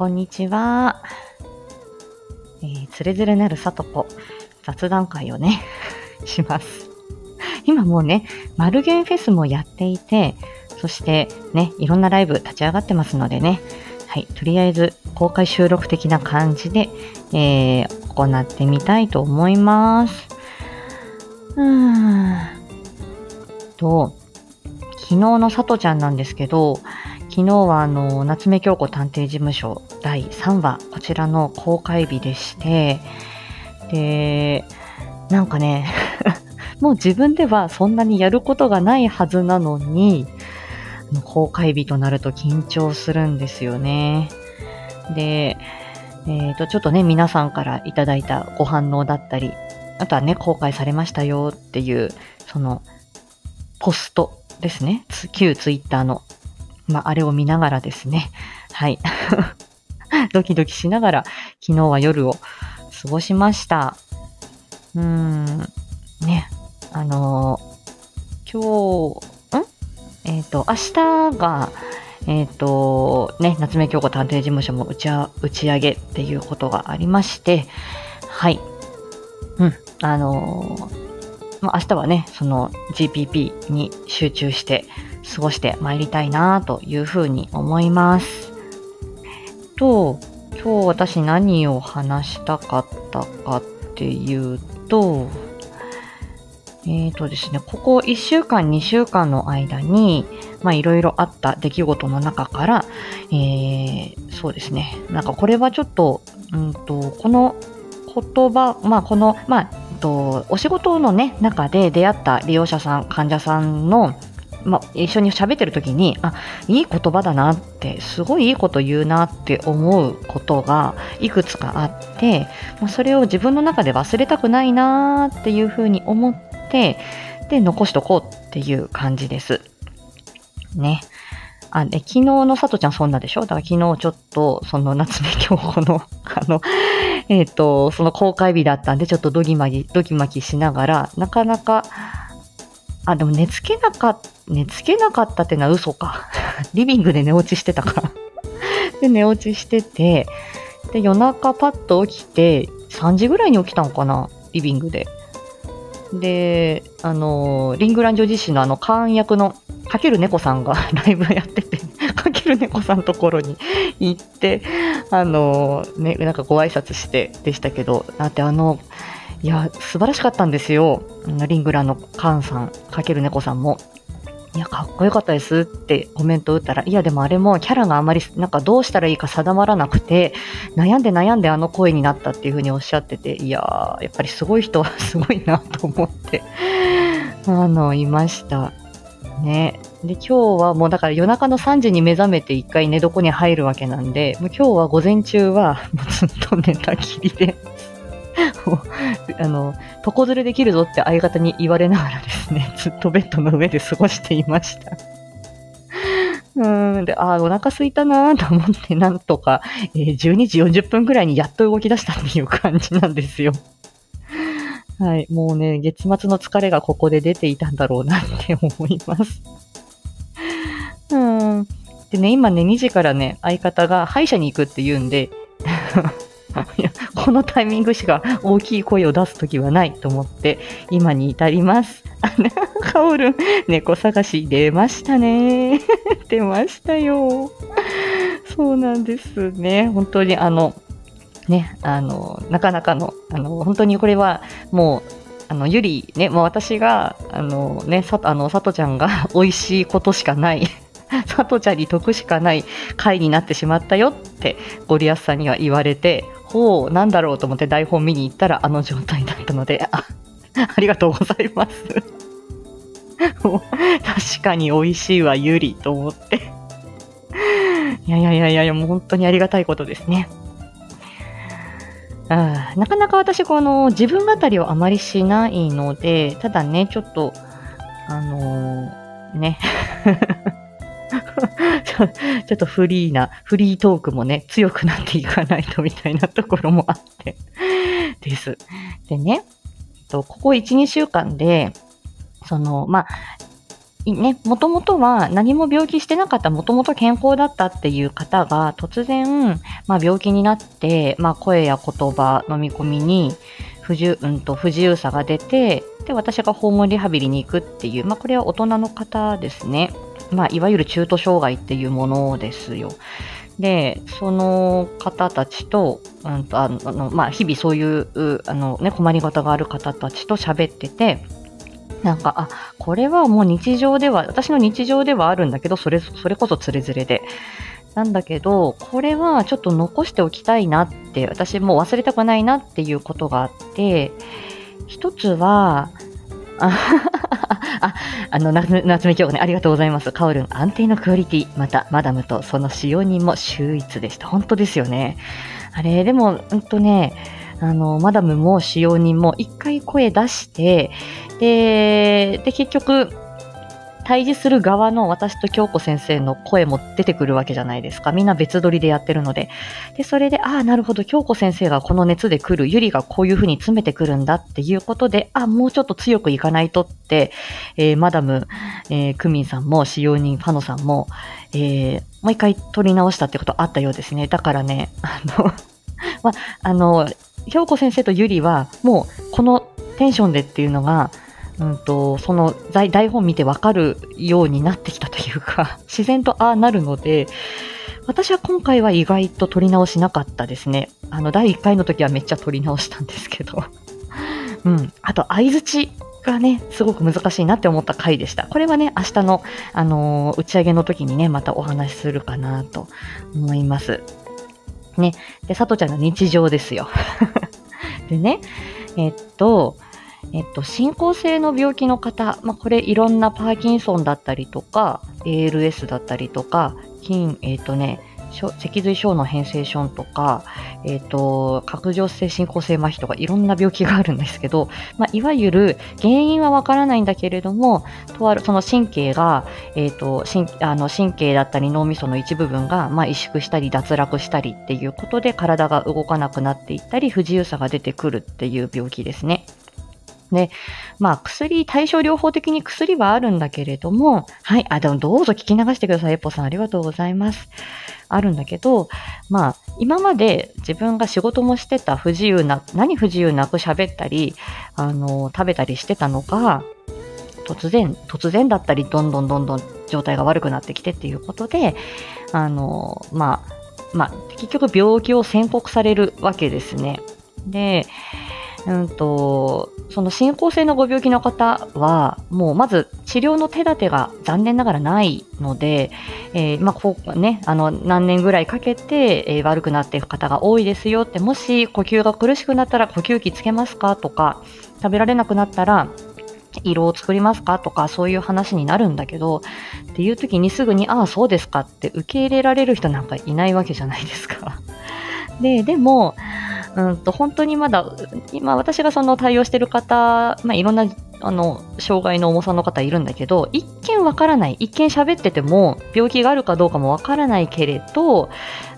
こんにちは。えー、つれづれなるさとこ、雑談会をね、します。今もうね、マルゲンフェスもやっていて、そしてね、いろんなライブ立ち上がってますのでね、はい、とりあえず公開収録的な感じで、えー、行ってみたいと思います。うーん。と、昨日のさとちゃんなんですけど、昨日はあの、夏目京子探偵事務所第3話、こちらの公開日でして、で、なんかね、もう自分ではそんなにやることがないはずなのに、公開日となると緊張するんですよね。で、えっ、ー、と、ちょっとね、皆さんからいただいたご反応だったり、あとはね、公開されましたよっていう、その、ポストですね。旧ツイッターのまあ、あれを見ながらですね、はい。ドキドキしながら、昨日は夜を過ごしました。うーん、ね、あのー、今日、ん？えっ、ー、と、明日が、えっ、ー、と、ね、夏目京子探偵事務所も打ち打ち上げっていうことがありまして、はい。うん、あのまあ、明日はね、その GPP に集中して、過ごしてまいりたいなというふうに思います。と、今日私何を話したかったかっていうと、えっ、ー、とですね、ここ1週間、2週間の間に、まあいろいろあった出来事の中から、えー、そうですね、なんかこれはちょっと、うんと、この言葉、まあこの、まあ、とお仕事のね、中で出会った利用者さん、患者さんの、ま、一緒に喋ってる時にあいい言葉だなってすごいいいこと言うなって思うことがいくつかあって、ま、それを自分の中で忘れたくないなっていうふうに思ってで残しとこうっていう感じです。ね。あ、で、昨日のさとちゃんそんなでしょ？だから昨日ちょっと、その夏目京子の、あの、えっ、と、その公開日だったんで、ちょっとドギマギ、ドギマギしながら、なかなか、あ、でも寝つけなかった、寝つけなかったってのは嘘か。リビングで寝落ちしてたか で、寝落ちしてて、で、夜中パッと起きて、3時ぐらいに起きたのかなリビングで。で、あの、リングランジョ自身のあの、会員役のかける猫さんが ライブやってて、かける猫さんのところに行って、あの、ね、なんかご挨拶してでしたけど、だってあの、いや、素晴らしかったんですよ。リングランのカンさん、かける猫さんも。いや、かっこよかったですってコメント打ったら、いや、でもあれもキャラがあまり、なんかどうしたらいいか定まらなくて、悩んで悩んであの声になったっていうふうにおっしゃってて、いやーやっぱりすごい人はすごいなと思って、あの、いました。ね。で、今日はもうだから夜中の3時に目覚めて一回寝床に入るわけなんで、もう今日は午前中はもうずっと寝たきりであの、床ずれできるぞって相方に言われながらですね、ずっとベッドの上で過ごしていました。うん、で、ああ、お腹空いたなと思って、なんとか、えー、12時40分くらいにやっと動き出したっていう感じなんですよ。はい、もうね、月末の疲れがここで出ていたんだろうなって思います。うん。でね、今ね、2時からね、相方が歯医者に行くって言うんで、このタイミングしか大きい声を出すときはないと思って今に至ります。あ、カオルン、猫探し出ましたね。出ましたよ。そうなんですね。本当にあの、ね、あの、なかなかの、あの、本当にこれはもう、あの、ゆり、ね、もう私が、あのね、さ、あの、さとちゃんが 美味しいことしかない さとちゃんに得しかない回になってしまったよってゴリアスさんには言われてほう、なんだろうと思って台本見に行ったらあの状態だったので、あ、ありがとうございます。確かに美味しいわ、ゆりと思って。いやいやいやいや、もう本当にありがたいことですね。あなかなか私、この自分語りをあまりしないので、ただね、ちょっと、あのー、ね。ちょっとフリーな、フリートークもね、強くなっていかないとみたいなところもあって です。でね、ここ1、2週間で、その、まあ、ね、もともとは何も病気してなかった、もともと健康だったっていう方が突然、まあ、病気になって、まあ、声や言葉、飲み込みに不自,、うんと不自由さが出て、で、私が訪問リハビリに行くっていう、まあ、これは大人の方ですね。まあ、いわゆる中途障害っていうものですよ。で、その方たちと、うんとあのまあ、日々そういうあの、ね、困りごとがある方たちと喋ってて、なんか、あ、これはもう日常では、私の日常ではあるんだけど、それ、それこそつれづれで。なんだけど、これはちょっと残しておきたいなって、私もう忘れたくないなっていうことがあって、一つは、あ、ああの、夏目京子ね、ありがとうございます。カオルン安定のクオリティ、また、マダムとその使用人も秀逸でした。本当ですよね。あれ、でも、うんとね、あの、マダムも使用人も一回声出して、で、で、結局、対峙する側の私と京子先生の声も出てくるわけじゃないですか。みんな別撮りでやってるので。で、それで、ああ、なるほど、京子先生がこの熱で来る、ゆりがこういう風に詰めてくるんだっていうことで、あ、もうちょっと強くいかないとって、えー、マダム、えー、クミンさんも、使用人、ファノさんも、えー、もう一回撮り直したってことあったようですね。だからね、あのまあの、京子先生とゆりは、もう、このテンションでっていうのが、うんと、その台本見てわかるようになってきたというか、自然とああなるので、私は今回は意外と撮り直しなかったですね。あの、第1回の時はめっちゃ撮り直したんですけど。うん。あと、相づちがね、すごく難しいなって思った回でした。これはね、明日の、あのー、打ち上げの時にね、またお話しするかなと思います。ね。で、さとちゃんの日常ですよ。でね、えっと、えっと、進行性の病気の方、まあ、これいろんなパーキンソンだったりとか、ALS だったりとか、筋、えっとね、脊髄症の変性症とか、えっ、と、角上性進行性麻痺とかいろんな病気があるんですけど、まあ、いわゆる原因はわからないんだけれども、とあるその神経が、えっ、と神あの神経だったり脳みその一部分が、まあ、萎縮したり脱落したりっていうことで体が動かなくなっていったり不自由さが出てくるっていう病気ですね。で、まあ薬、対症療法的に薬はあるんだけれども、はい、あ、でもどうぞ聞き流してください。エポさんありがとうございます。あるんだけど、まあ今まで自分が仕事もしてた不自由な、何不自由なく喋ったり、あの、食べたりしてたのが、突然、突然だったり、どんどんどんどん状態が悪くなってきてっていうことで、あの、まあ、まあ、結局病気を宣告されるわけですね。で、うんと、その進行性のご病気の方は、もうまず治療の手立てが残念ながらないので、えー、まあ、こうね、あの、何年ぐらいかけて、えー、悪くなっていく方が多いですよって、もし呼吸が苦しくなったら呼吸器つけますかとか、食べられなくなったら、色を作りますかとか、そういう話になるんだけど、っていう時にすぐに、ああ、そうですかって受け入れられる人なんかいないわけじゃないですか。で、でも、うんと本当にまだ、今私がその対応してる方、まあ、いろんなあの障害の重さの方いるんだけど、一見わからない、一見喋ってても病気があるかどうかもわからないけれど、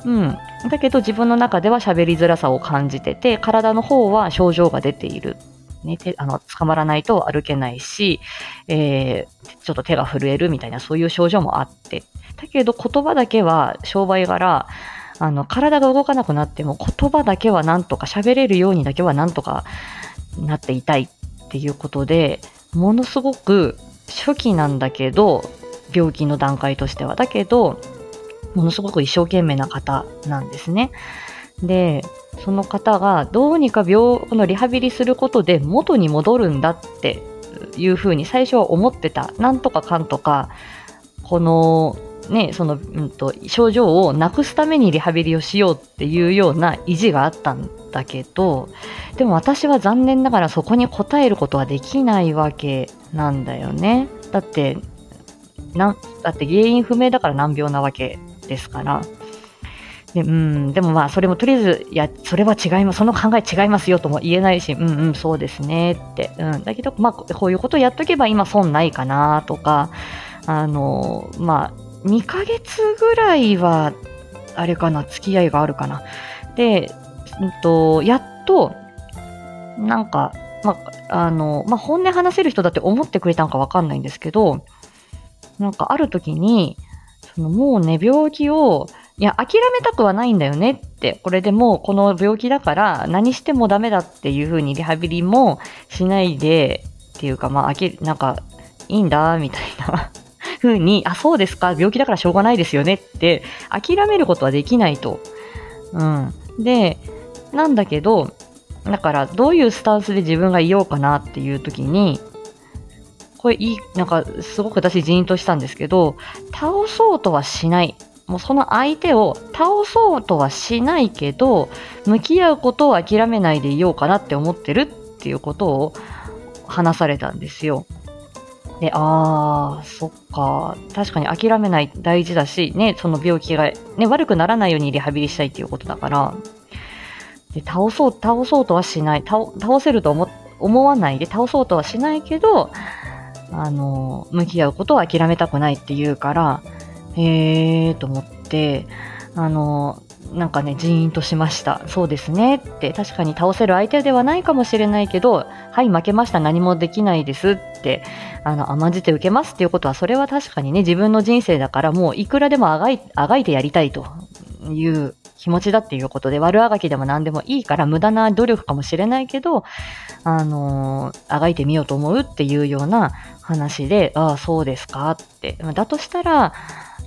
うん、だけど自分の中では喋りづらさを感じてて、体の方は症状が出ている。ね、手あの捕まらないと歩けないし、えー、ちょっと手が震えるみたいなそういう症状もあって。だけど言葉だけは商売柄、あの、体が動かなくなっても言葉だけはなんとか喋れるようにだけはなんとかなっていたいっていうことで、ものすごく初期なんだけど、病気の段階としては。だけど、ものすごく一生懸命な方なんですね。で、その方がどうにか病、のリハビリすることで元に戻るんだっていうふうに最初は思ってた。なんとかかんとか、このね、その、うんと、症状をなくすためにリハビリをしようっていうような意地があったんだけど、でも私は残念ながらそこに応えることはできないわけなんだよね。だって、なだって原因不明だから難病なわけですから。でうん、でもまあ、それもとりあえず、いや、それは違います、その考え違いますよとも言えないし、うんうん、そうですねって。うん、だけど、まあ、こういうことをやっとけば今損ないかなとか、あの、まあ、2ヶ月ぐらいは、あれかな、付き合いがあるかな。で、うんと、やっと、なんか、まあ、の、ま、本音話せる人だって思ってくれたのかわかんないんですけど、なんかある時に、そのもうね、病気を、いや、諦めたくはないんだよねって、これでもうこの病気だから何してもダメだっていう風にリハビリもしないで、っていうか、まあ、あき、なんか、いいんだ、みたいな 風に、あ、そうですか、病気だからしょうがないですよねって、諦めることはできないと。うん。で、なんだけど、だからどういうスタンスで自分がいようかなっていう時に、これいい、なんかすごく私ジーンとしたんですけど、倒そうとはしない。もうその相手を倒そうとはしないけど、向き合うことを諦めないでいようかなって思ってるっていうことを話されたんですよ。で、ああ、そっか。確かに諦めない大事だし、ね、その病気が、ね、悪くならないようにリハビリしたいっていうことだから、で倒そう、倒そうとはしない。倒倒せると思思わないで倒そうとはしないけど、あの、向き合うことを諦めたくないって言うから、へえーと思って、あの、なんかね、ジーンとしました。そうですねって、確かに倒せる相手ではないかもしれないけど、はい、負けました、何もできないですって、あの、甘じて受けますっていうことは、それは確かにね、自分の人生だから、もういくらでもあがい、あがいてやりたいという気持ちだっていうことで、悪あがきでも何でもいいから、無駄な努力かもしれないけど、あの、あがいてみようと思うっていうような話で、ああ、そうですかって。だとしたら、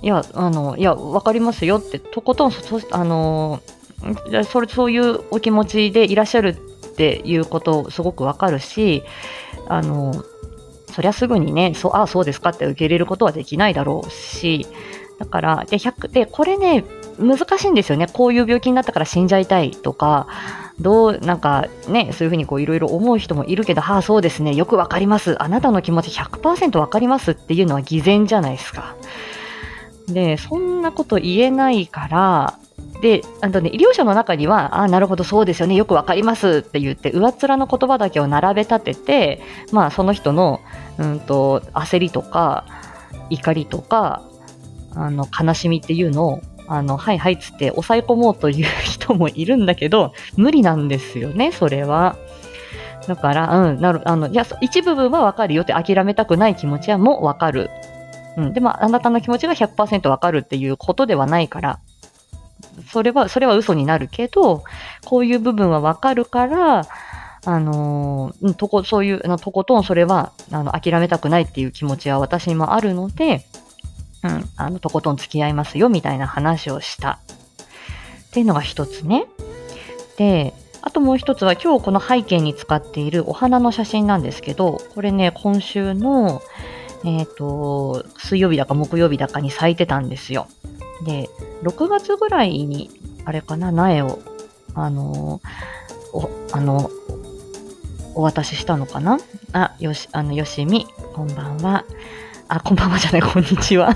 いや、あの、いや、わかりますよって、とことん、そあの、それ、そういうお気持ちでいらっしゃるっていうことをすごくわかるし、あの、そりゃすぐにね、そう、ああ、そうですかって受け入れることはできないだろうし、だから、で、100、で、これね、難しいんですよね。こういう病気になったから死んじゃいたいとか、どう、なんかね、そういうふうにこういろいろ思う人もいるけど、はあ、そうですね、よくわかります。あなたの気持ち100%わかりますっていうのは偽善じゃないですか。で、そんなこと言えないから、で、あとね、医療者の中には、あなるほど、そうですよね、よくわかりますって言って、上っ面の言葉だけを並べ立てて、まあ、その人の、うんと、焦りとか、怒りとか、あの、悲しみっていうのを、あの、はいはいっつって抑え込もうという人もいるんだけど、無理なんですよね、それは。だから、うん、なる、あの、いや、一部分はわかるよって諦めたくない気持ちはもうわかる。うん。でも、あなたの気持ちが100%わかるっていうことではないから、それは、それは嘘になるけど、こういう部分はわかるから、あのー、とこ、そういう、のとことんそれは、あの、諦めたくないっていう気持ちは私にもあるので、うん、あの、とことん付き合いますよ、みたいな話をした。っていうのが一つね。で、あともう一つは今日この背景に使っているお花の写真なんですけど、これね、今週の、えっ、ー、と、水曜日だか木曜日だかに咲いてたんですよ。で、6月ぐらいに、あれかな、苗を、あのお、あの、お渡ししたのかな？あ、よし、あの、よしみ、こんばんは。あ、こんばんは じゃない、こんにちは。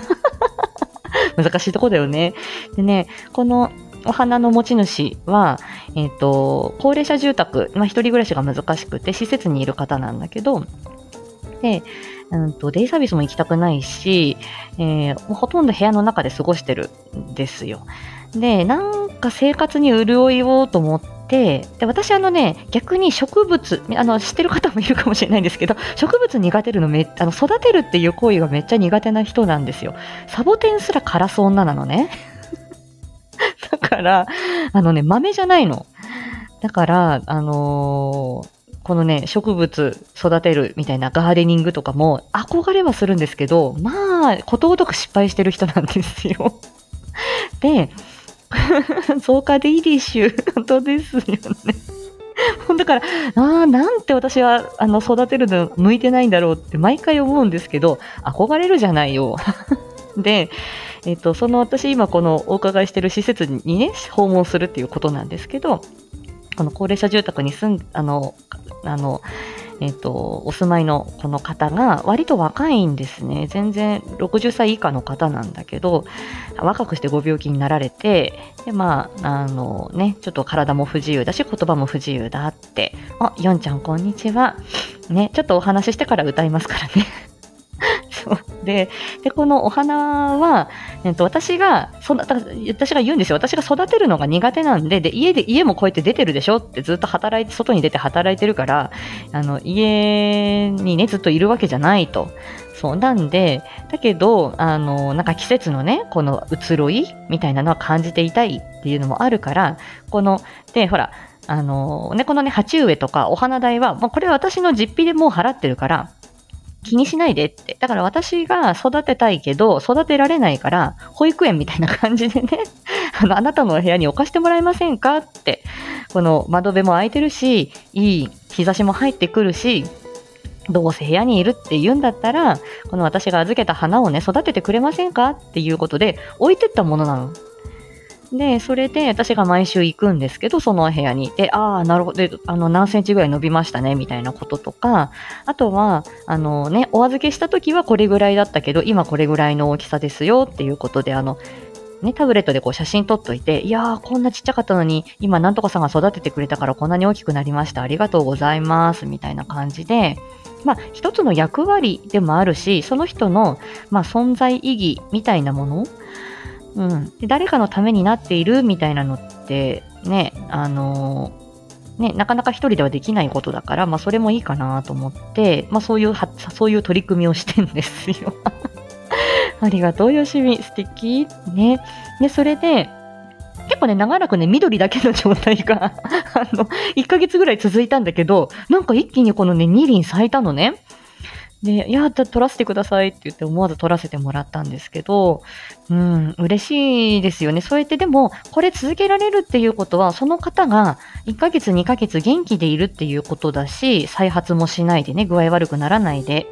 難しいとこだよね。でね、このお花の持ち主は、えっ、ー、と、高齢者住宅、まあ、一人暮らしが難しくて、施設にいる方なんだけど、で、うんと、デイサービスも行きたくないし、えー、ほとんど部屋の中で過ごしてるんですよ。で、なんか生活に潤いをと思って、で、私あのね、逆に植物、あの、知ってる方もいるかもしれないんですけど、植物苦手るのめ、あの、育てるっていう行為がめっちゃ苦手な人なんですよ。サボテンすら枯らす女なのね。だから、あのね、豆じゃないの。だから、あのーこのね、植物育てるみたいなガーデニングとかも憧れはするんですけど、まあ、ことごとく失敗してる人なんですよ。で、そうかでいいでしゅ。本当ですよね。だから、ああ、なんて私はあの育てるの向いてないんだろうって毎回思うんですけど、憧れるじゃないよ。で、えっ、と、その私今このお伺いしてる施設にね、訪問するっていうことなんですけど、この高齢者住宅に住ん、あの、あの、えっ、と、お住まいのこの方が割と若いんですね。全然60歳以下の方なんだけど、若くしてご病気になられて、で、まあ、あのね、ちょっと体も不自由だし、言葉も不自由だって。あ、ヨンちゃんこんにちは。ね、ちょっとお話ししてから歌いますからね。そ うででこのお花は、えっと、私がそ私が言うんですよ私が育てるのが苦手なんでで家で家もこうやって出てるでしょってずっと働いて外に出て働いてるからあの家にねずっといるわけじゃないとそう。なんで、だけど、あの、なんか季節のね、この移ろいみたいなのは感じていたいっていうのもあるから、この、で、ほら、あの、ね、このね、鉢植えとかお花代は、まあ、これは私の実費でもう払ってるから、気にしないでって。だから私が育てたいけど、育てられないから、保育園みたいな感じでね、あの、あなたの部屋に置かしてもらえませんかって。この窓辺も開いてるし、いい日差しも入ってくるし、どうせ部屋にいるって言うんだったら、この私が預けた花をね、育ててくれませんかっていうことで置いてったものなの。で、それで私が毎週行くんですけど、その部屋に。で、ああ、なるほど。あの、何センチぐらい伸びましたね、みたいなこととか、あとは、あのね、お預けした時はこれぐらいだったけど、今これぐらいの大きさですよっていうことで、あの、ね、タブレットでこう写真撮っといて、いやー、こんなちっちゃかったのに、今なんとかさんが育ててくれたからこんなに大きくなりました。ありがとうございます。みたいな感じで、まあ、一つの役割でもあるし、その人の、まあ、存在意義みたいなものうん、で誰かのためになっているみたいなのってね、あの、ね、なかなか一人ではできないことだから、まあ、それもいいかなと思って、まあ、そういう、そういう取り組みをしてんですよ。ありがとう、よしみ。素敵。ね。で、それで、結構ね、長らくね、緑だけの状態が あの、1ヶ月ぐらい続いたんだけど、なんか一気にこのね、二輪咲いたのね。で、いや、撮らせてくださいって言って思わず撮らせてもらったんですけど、うん、嬉しいですよね。そうやってでも、これ続けられるっていうことは、その方が1ヶ月2ヶ月元気でいるっていうことだし、再発もしないでね、具合悪くならないで。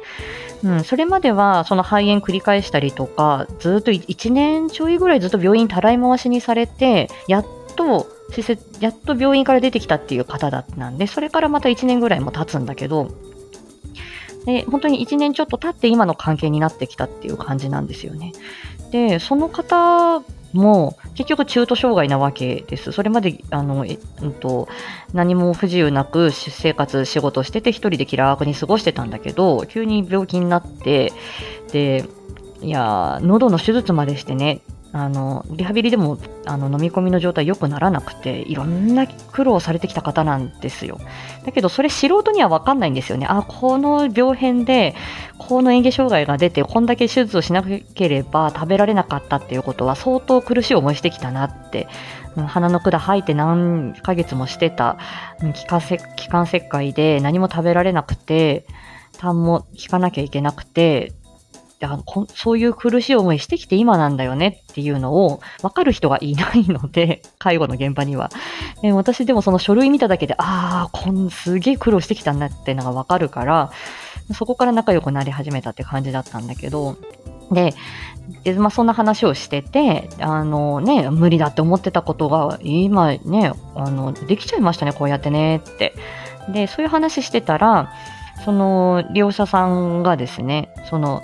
うん、それまではその肺炎繰り返したりとか、ずっと1年ちょいぐらいずっと病院たらい回しにされて、やっと施設、やっと病院から出てきたっていう方だったんで、それからまた1年ぐらいも経つんだけど、で、本当に1年ちょっと経って今の関係になってきたっていう感じなんですよね。で、その方も結局中途障害なわけです。それまで、あの、えうんと、何も不自由なく生活、仕事してて一人で気楽に過ごしてたんだけど、急に病気になって、で、いや、喉の手術までしてね、あの、リハビリでも、あの、飲み込みの状態良くならなくて、いろんな苦労されてきた方なんですよ。だけど、それ素人にはわかんないんですよね。あ、この病変で、この嚥下障害が出て、こんだけ手術をしなければ食べられなかったっていうことは、相当苦しい思いしてきたなって。鼻の管吐いて何ヶ月もしてた、気管気管切開で何も食べられなくて、痰も引かなきゃいけなくて、あこそういう苦しい思いしてきて今なんだよねっていうのを分かる人がいないので、介護の現場には。で私でもその書類見ただけで、ああ、こんすげえ苦労してきたんだっていうのが分かるから、そこから仲良くなり始めたって感じだったんだけど、で、でまあ、そんな話をしてて、あのね、無理だって思ってたことが、今ね、あの、できちゃいましたね、こうやってねって。で、そういう話してたら、その利用者さんがですね、その、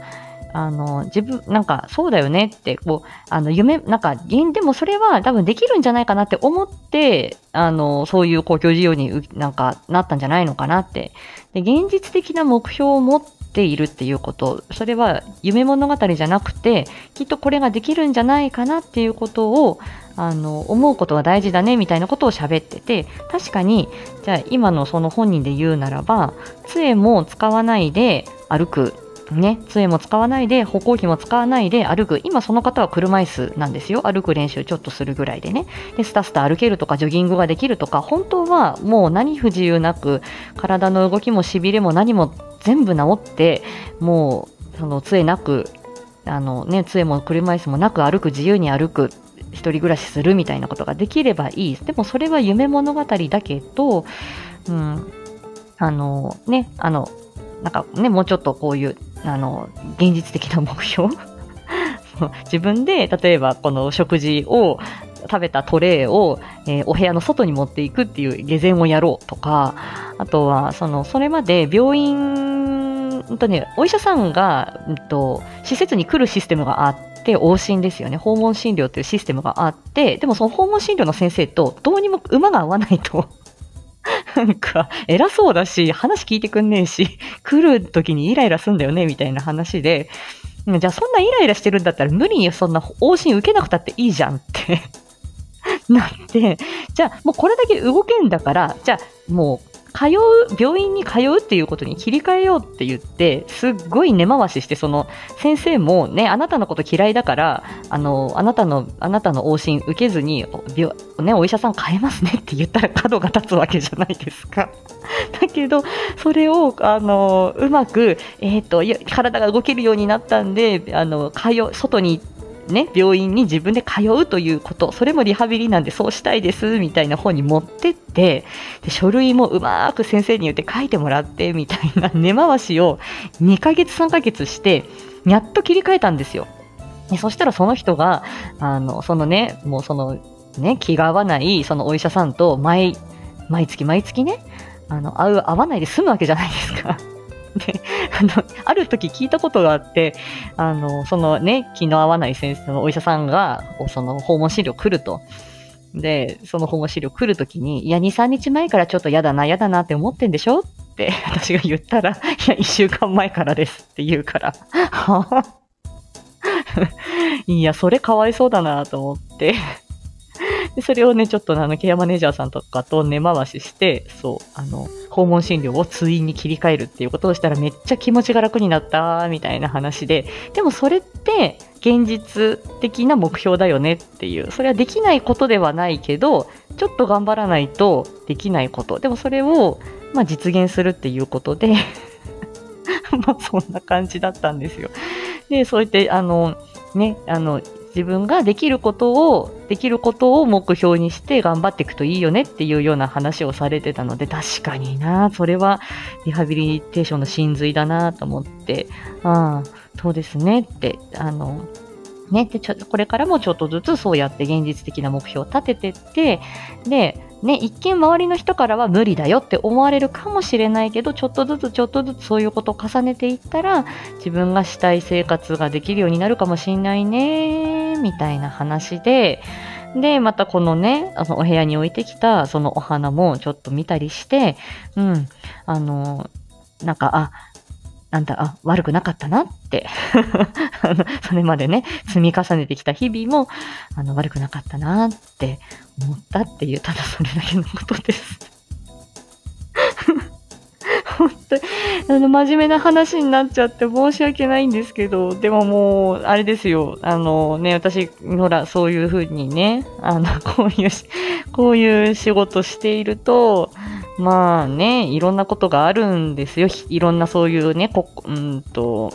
あの、自分、なんか、そうだよねって、こう、あの、夢、なんか、でもそれは多分できるんじゃないかなって思って、あの、そういう公共事業になんかなったんじゃないのかなって。で、現実的な目標を持っているっていうこと、それは夢物語じゃなくて、きっとこれができるんじゃないかなっていうことを、あの、思うことが大事だねみたいなことを喋ってて、確かに、じゃあ今のその本人で言うならば、杖も使わないで歩くね、杖も使わないで、歩行器も使わないで歩く。今その方は車椅子なんですよ。歩く練習ちょっとするぐらいでね。で、スタスタ歩けるとか、ジョギングができるとか、本当はもう何不自由なく、体の動きもしびれも何も全部治って、もう、その杖なく、あのね、杖も車椅子もなく歩く、自由に歩く。一人暮らしするみたいなことができればいい。でもそれは夢物語だけど、うん、あのね、あの、なんかね、もうちょっとこういう、あの、現実的な目標？自分で、例えばこの食事を、食べたトレーを、えー、お部屋の外に持っていくっていう下膳をやろうとか、あとは、その、それまで病院、とね、お医者さんが、うんと、施設に来るシステムがあって、往診ですよね。訪問診療っていうシステムがあって、でもその訪問診療の先生とどうにも馬が合わないと。なんか、偉そうだし、話聞いてくんねえし、来る時にイライラすんだよね、みたいな話で、じゃあそんなイライラしてるんだったら無理にそんな往診受けなくたっていいじゃんって。なって、じゃあもうこれだけ動けんだから、じゃあもう通う、病院に通うっていうことに切り替えようって言って、すっごい根回しして、その先生もね、あなたのこと嫌いだから、あの、あなたの、あなたの往診受けずに、ね、お医者さん変えますねって言ったら角が立つわけじゃないですか。だけど、それを、あの、うまく、えっ、ー、と、体が動けるようになったんで、あの、通、外に行って、ね、病院に自分で通うということ、それもリハビリなんでそうしたいですみたいな本に持ってって、で書類もうまく先生に言って書いてもらってみたいな根回しを2ヶ月3ヶ月して、やっと切り替えたんですよ。でそしたらその人が、あの、そのね、もうそのね、気が合わないそのお医者さんと毎、毎月毎月ね、あの、会う、会わないで済むわけじゃないですか。で、あの、ある時聞いたことがあって、あの、そのね、気の合わない先生のお医者さんが、その訪問資料来ると。で、その訪問資料来るときに、いや、2、3日前からちょっと嫌だな、嫌だなって思ってんでしょって 私が言ったら、いや、1週間前からですって言うから、いや、それかわいそうだなと思ってで、それをね、ちょっとあの、ケアマネージャーさんとかと根回しして、そう、あの、訪問診療を通院に切り替えるっていうことをしたらめっちゃ気持ちが楽になった、みたいな話で、でもそれって、現実的な目標だよねっていう、それはできないことではないけど、ちょっと頑張らないとできないこと。でもそれを、まあ、実現するっていうことで まあそんな感じだったんですよ。で、そうやって、あの、ね、あの、自分ができることを、できることを目標にして頑張っていくといいよねっていうような話をされてたので、確かにな、それはリハビリテーションの真髄だなと思って、ああ、そうですねって、あの、ね、でちょこれからもちょっとずつそうやって現実的な目標を立ててって、で、ね、一見周りの人からは無理だよって思われるかもしれないけど、ちょっとずつちょっとずつそういうことを重ねていったら、自分がしたい生活ができるようになるかもしれないね、みたいな話で、で、またこのね、あのお部屋に置いてきたそのお花もちょっと見たりして、うん、あの、なんか、あ、なんだ、あ、悪くなかったなって、それまでね、積み重ねてきた日々も、あの、悪くなかったなって思ったっていう、ただそれだけのことです。本当、あの、真面目な話になっちゃって申し訳ないんですけど、でももう、あれですよ、あのね、私、ほら、そういう風にね、あの、こういう、こういう仕事していると、まあね、いろんなことがあるんですよ。いろんなそういうね、こうんと、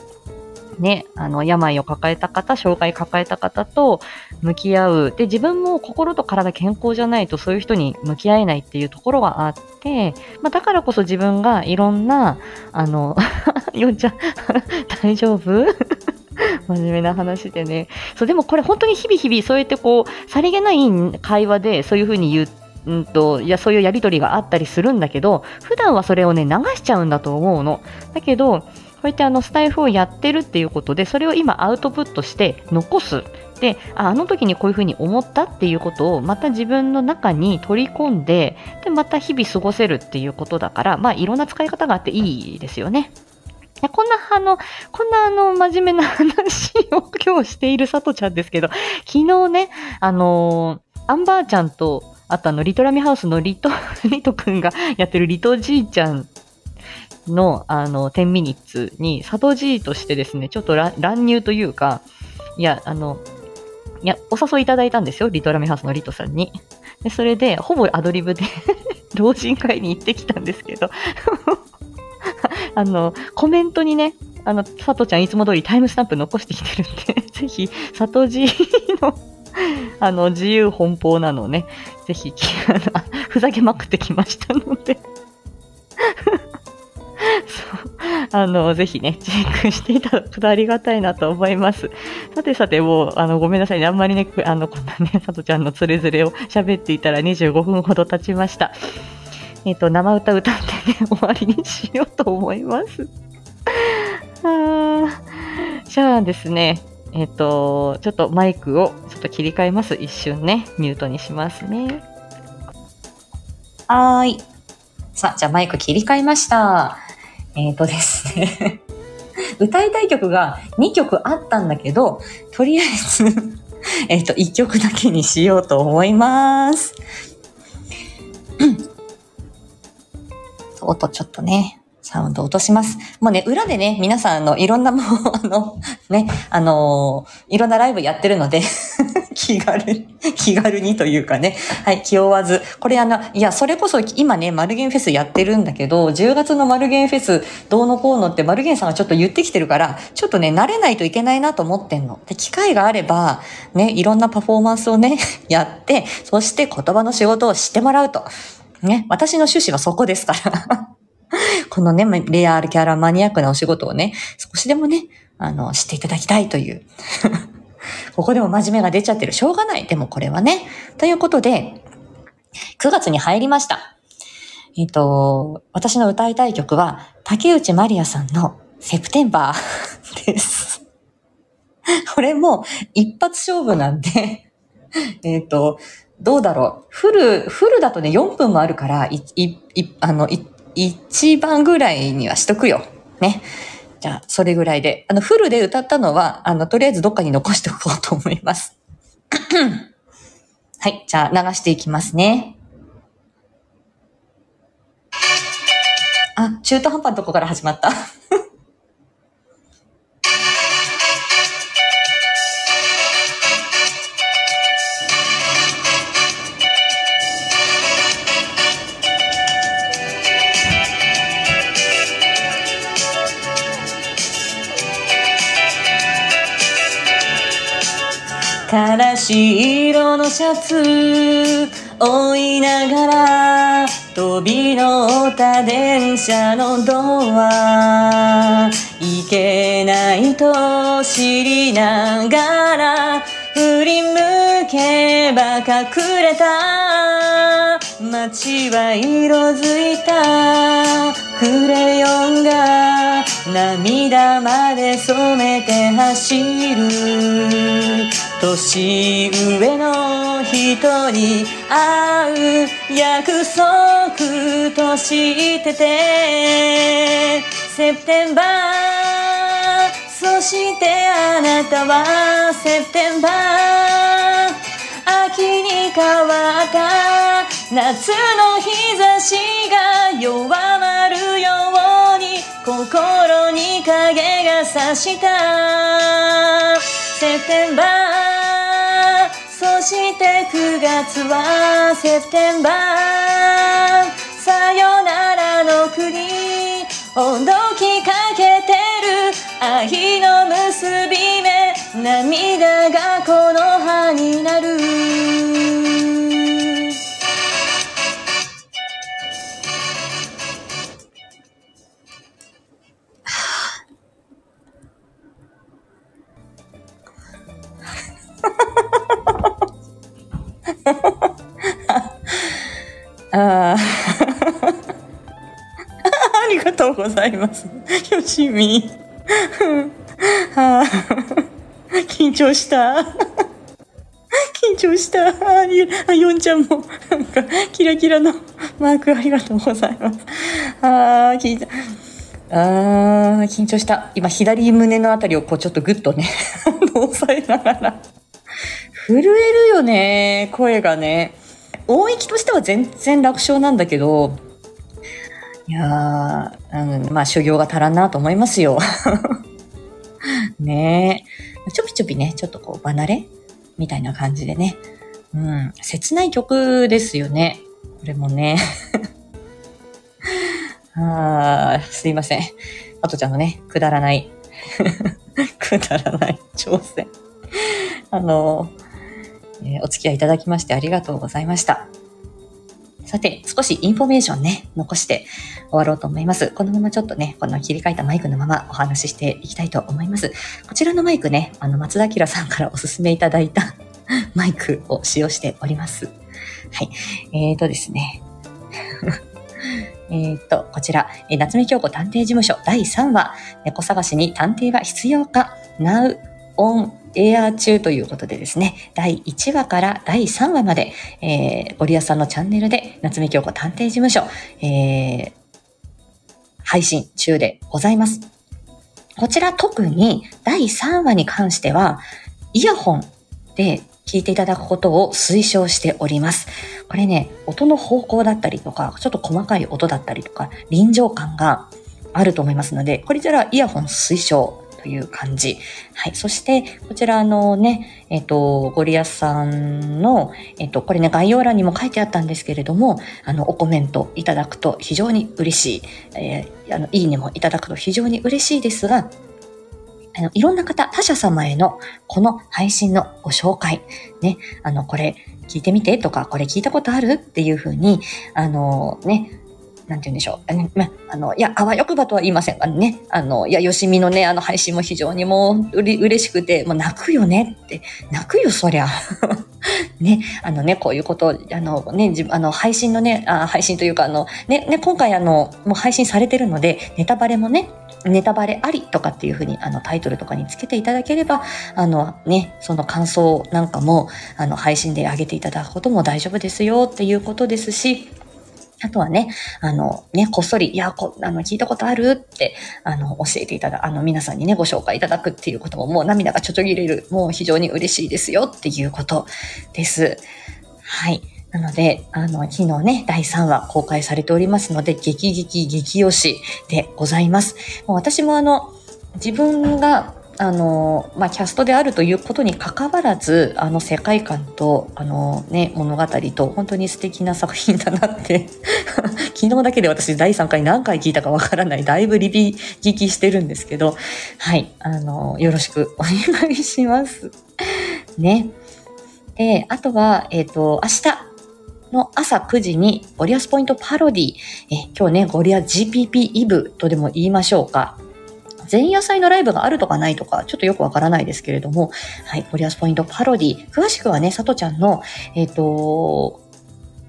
ね、あの、病を抱えた方、障害抱えた方と向き合う。で、自分も心と体健康じゃないとそういう人に向き合えないっていうところがあって、まあ、だからこそ自分がいろんな、あの、よんちゃん、大丈夫？真面目な話でね。そう、でもこれ本当に日々日々そうやってこう、さりげない会話でそういうふうに言って、うんと、いや、そういうやりとりがあったりするんだけど、普段はそれをね、流しちゃうんだと思うの。だけど、こうやってあのスタイフをやってるっていうことで、それを今アウトプットして残す。で、あの時にこういうふうに思ったっていうことをまた自分の中に取り込んで、で、また日々過ごせるっていうことだから、まあいろんな使い方があっていいですよね。こんな、あの、こんなあの、真面目な話を今日しているさとちゃんですけど、昨日ね、あのアンバーちゃんとあとあの、リトラミハウスのリト、リトくんがやってるリトじいちゃんの、あの、10ミニッツに、佐藤じいとしてですね、ちょっと乱入というか、いや、あの、いや、お誘いいただいたんですよ、リトラミハウスのリトさんに。で、それで、ほぼアドリブで 老人会に行ってきたんですけど あの、コメントにね、あの、佐藤ちゃんいつも通りタイムスタンプ残してきてるんで ぜひ、佐藤じいのあの、自由奔放なのね、ぜひ、ふざけまくってきましたので。あの、ぜひね、チェックしていただくとありがたいなと思います。さてさて、もう、あの、ごめんなさいね。あんまりね、あの、こんなね、さとちゃんのつれづれを喋っていたら25分ほど経ちました。えっ、ー、と、生歌歌ってね、終わりにしようと思います。あじゃあですね、えっ、ー、と、ちょっとマイクをちょっと切り替えます。一瞬ね、ミュートにしますね。はーい。さあ、じゃあマイク切り替えました。えっ、ー、とですね。歌いたい曲が2曲あったんだけど、とりあえず えっと、1曲だけにしようと思います。音ちょっとね、サウンド落とします。もうね、裏でね、皆さん、あの、いろんなもう、あの、ね、あのいろんなライブやってるので、気軽に、気軽にというかね、はい、気負わず。これあの、いや、それこそ今ね、マルゲンフェスやってるんだけど、10月のマルゲンフェスどうのこうのってマルゲンさんがちょっと言ってきてるから、ちょっとね、慣れないといけないなと思ってんの。で、機会があれば、ね、いろんなパフォーマンスをね、やって、そして言葉の仕事をしてもらうと。ね、私の趣旨はそこですから。このね、レアルキャラマニアックなお仕事をね、少しでもね、あの、知っていただきたいという。ここでも真面目が出ちゃってる。しょうがない。でもこれはね。ということで、9月に入りました。えっ、と、私の歌いたい曲は、竹内まりやさんのセプテンバー です。これも一発勝負なんで、えっと、どうだろう。フル、フルだとね、4分もあるから、い、い、い、あの、一番ぐらいにはしとくよ。ね。じゃあ、それぐらいで。あの、フルで歌ったのは、あの、とりあえずどっかに残しておこうと思います。はい。じゃあ、流していきますね。あ、中途半端のとこから始まった。からし色のシャツ追いながら飛び乗った。電車のドア行けないと知りながら振り向けば隠れた。街は色づいた。クレヨンが涙まで染めて走る。年上の人に会う約束としててセプテンバーそしてあなたはセプテンバー。秋に変わった夏の日差しが弱まるように心に影が差した。セプテンバー。して9月はセプテンバー。さよならの国ほどきかけてる。愛の結び目涙がこの葉になる。あ あ。りがとうございます。よしみ。緊張した。緊張した。あ、あヨンちゃんも、なんか、キラキラのマークありがとうございます。あー、緊張。あー、緊張した。今、左胸のあたりをこう、ちょっとグッとね、押さえながら。震えるよね、声がね。音域としては全然楽勝なんだけど、いやー、うん、まあ修行が足らんなと思いますよ。ねえ。ちょびちょびね、ちょっとこう離れみたいな感じでね。うん、切ない曲ですよね。これもね。あーすいません。あとちゃんのね、くだらない、くだらない挑戦。あの、えーお付き合いいただきましてありがとうございました。さて、少しインフォメーションね、残して終わろうと思います。このままちょっとね、この切り替えたマイクのままお話ししていきたいと思います。こちらのマイクね、あの、松田明さんからお勧めいただいた マイクを使用しております。はい。えーとですね。えーと、こちら、え夏目京子探偵事務所第3話、猫探しに探偵は必要か ?Now on エアー中ということでですね、第1話から第3話まで、えー、ゴリアさんのチャンネルで夏目京子探偵事務所、えー、配信中でございます。こちら特に第3話に関しては、イヤホンで聞いていただくことを推奨しております。これね、音の方向だったりとか、ちょっと細かい音だったりとか、臨場感があると思いますので、これじゃあイヤホン推奨という感じ。はい。そして、こちらのね、えっ、と、ゴリアスさんの、えっ、と、これね、概要欄にも書いてあったんですけれども、あの、おコメントいただくと非常に嬉しい。えーあの、いいねもいただくと非常に嬉しいですが、あの、いろんな方、他者様へのこの配信のご紹介、ね、あの、これ聞いてみてとか、これ聞いたことある？っていうふうに、あの、ね、なんて言うんでしょう。あの、まあの、いや、あわよくばとは言いませんがね、あの、いや、よしみのね、あの配信も非常にもう、うれ、嬉しくて、もう泣くよねって、泣くよ、そりゃ。ね、あのね、こういうこと、あのね、自分、あの、配信のね、あ配信というか、あの、ね、ね、今回あの、もう配信されてるので、ネタバレもね、ネタバレありとかっていうふうに、あの、タイトルとかにつけていただければ、あの、ね、その感想なんかも、あの、配信で上げていただくことも大丈夫ですよっていうことですし、あとはね、あの、ね、こっそり、いや、こ、あの、聞いたことあるって、あの、教えていただ、あの、皆さんにね、ご紹介いただくっていうことも、もう涙がちょちょぎれる、もう非常に嬉しいですよっていうことです。はい。なので、あの、昨日ね、第3話公開されておりますので、激激激推しでございます。もう私もあの、自分が、あの、まあ、キャストであるということに関わらず、あの世界観と、あのね、物語と、本当に素敵な作品だなって、昨日だけで私第3回何回聞いたかわからない、だいぶリピ聞きしてるんですけど、はい、あの、よろしくお願いします。ね。で、あとは、えっ、と、明日、の朝9時にゴリアスポイントパロディ、え今日ね、ゴリア GPP イブとでも言いましょうか。前夜祭のライブがあるとかないとか、ちょっとよくわからないですけれども、はい、ゴリアスポイントパロディ。詳しくはね、さとちゃんの、えっ、と、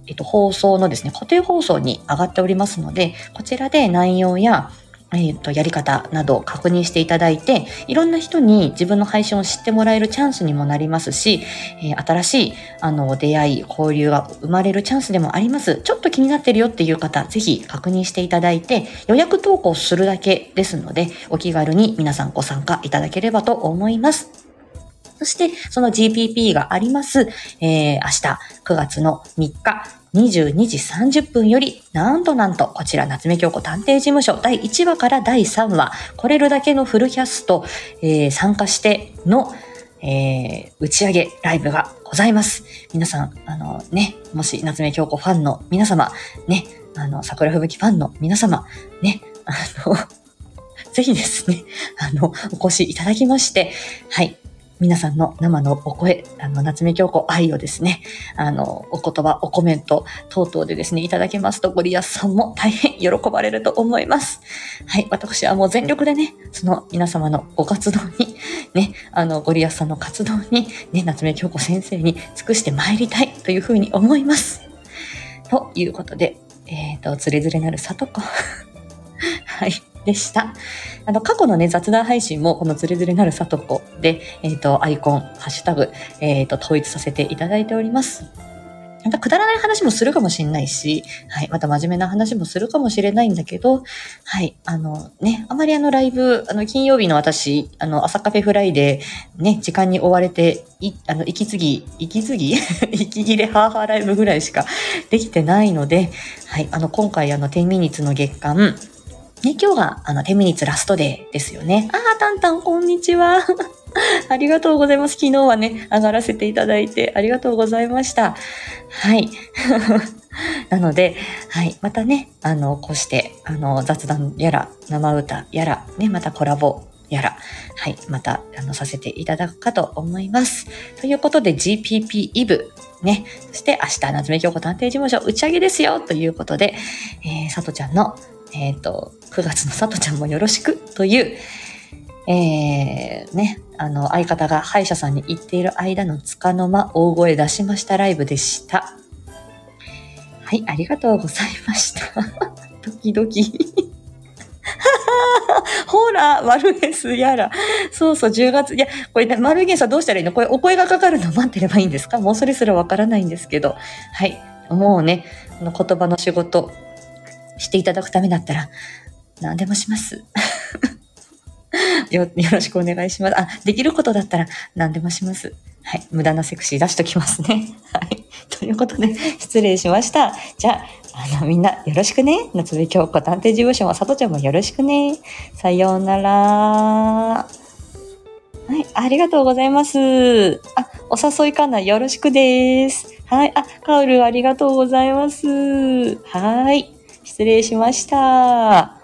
えっ、と、放送のですね、固定放送に上がっておりますので、こちらで内容や、えっ、と、やり方などを確認していただいて、いろんな人に自分の配信を知ってもらえるチャンスにもなりますし、えー新しい、あの、出会い、交流が生まれるチャンスでもあります。ちょっと気になってるよっていう方、ぜひ確認していただいて、予約投稿するだけですので、お気軽に皆さんご参加いただければと思います。そして、その GPP があります、えー、明日9月の3日、22時30分より、なんとなんと、こちら、夏目京子探偵事務所第1話から第3話、これるだけのフルキャスト、えー参加しての、えー打ち上げライブがございます。皆さん、あのね、もし夏目京子ファンの皆様、ね、あの、桜吹雪ファンの皆様、ね、あの、ぜひですね、あの、お越しいただきまして、はい。皆さんの生のお声、あの、夏目京子愛をですね、あの、お言葉、おコメント等々でですね、いただけますと、ゴリアスさんも大変喜ばれると思います。はい。私はもう全力でね、その皆様のご活動に、ね、あの、ゴリアスさんの活動に、ね、夏目京子先生に尽くして参りたいというふうに思います。ということで、えっ、と、つれづれなる里子。はい。でした。あの、過去のね、雑談配信も、このズレズレなるさとこで、えっ、と、アイコン、ハッシュタグ、えっ、と、統一させていただいております。また、くだらない話もするかもしれないし、はい、また真面目な話もするかもしれないんだけど、はい、あのね、あまりあのライブ、あの、金曜日の私、あの、朝カフェフライで、ね、時間に追われて、い、あの、息継ぎ、息継ぎ？息切れハーハーライブぐらいしかできてないので、はい、あの、今回あの、10ミニッツの月間、ね、今日があの10ミニッツラストデーですよね。あー、タンタン、こんにちは。ありがとうございます。昨日はね、上がらせていただいてありがとうございました。はい。なので、はい。またね、あの、こうして、あの、雑談やら、生歌やら、ね、またコラボやら、はい。また、あの、させていただくかと思います。ということで、GPP イブ、ね、そして明日、夏目京子探偵事務所打ち上げですよということで、えー、さとちゃんのえっ、と、9月のさとちゃんもよろしくという、えー、ね、あの、相方が歯医者さんに行っている間のつかの間、大声出しましたライブでした。はい、ありがとうございました。ドキドキ。ほら、マルゲスやら。そうそう、10月。いや、これね、マルゲスはどうしたらいいの？これ、お声がかかるの待ってればいいんですか？もうそれすらわからないんですけど。はい。もうね、この言葉の仕事、していただくためだったら、何でもします。よ、よろしくお願いします。あ、できることだったら何でもします。はい。無駄なセクシー出しときますね。はい。ということで、失礼しました。じゃあ、あの、みんなよろしくね。夏目京子探偵事務所もさとちゃんもよろしくね。さようなら。はい。ありがとうございます。あ、お誘いかなよろしくです。はい。あ、カウルありがとうございます。はい。失礼しました。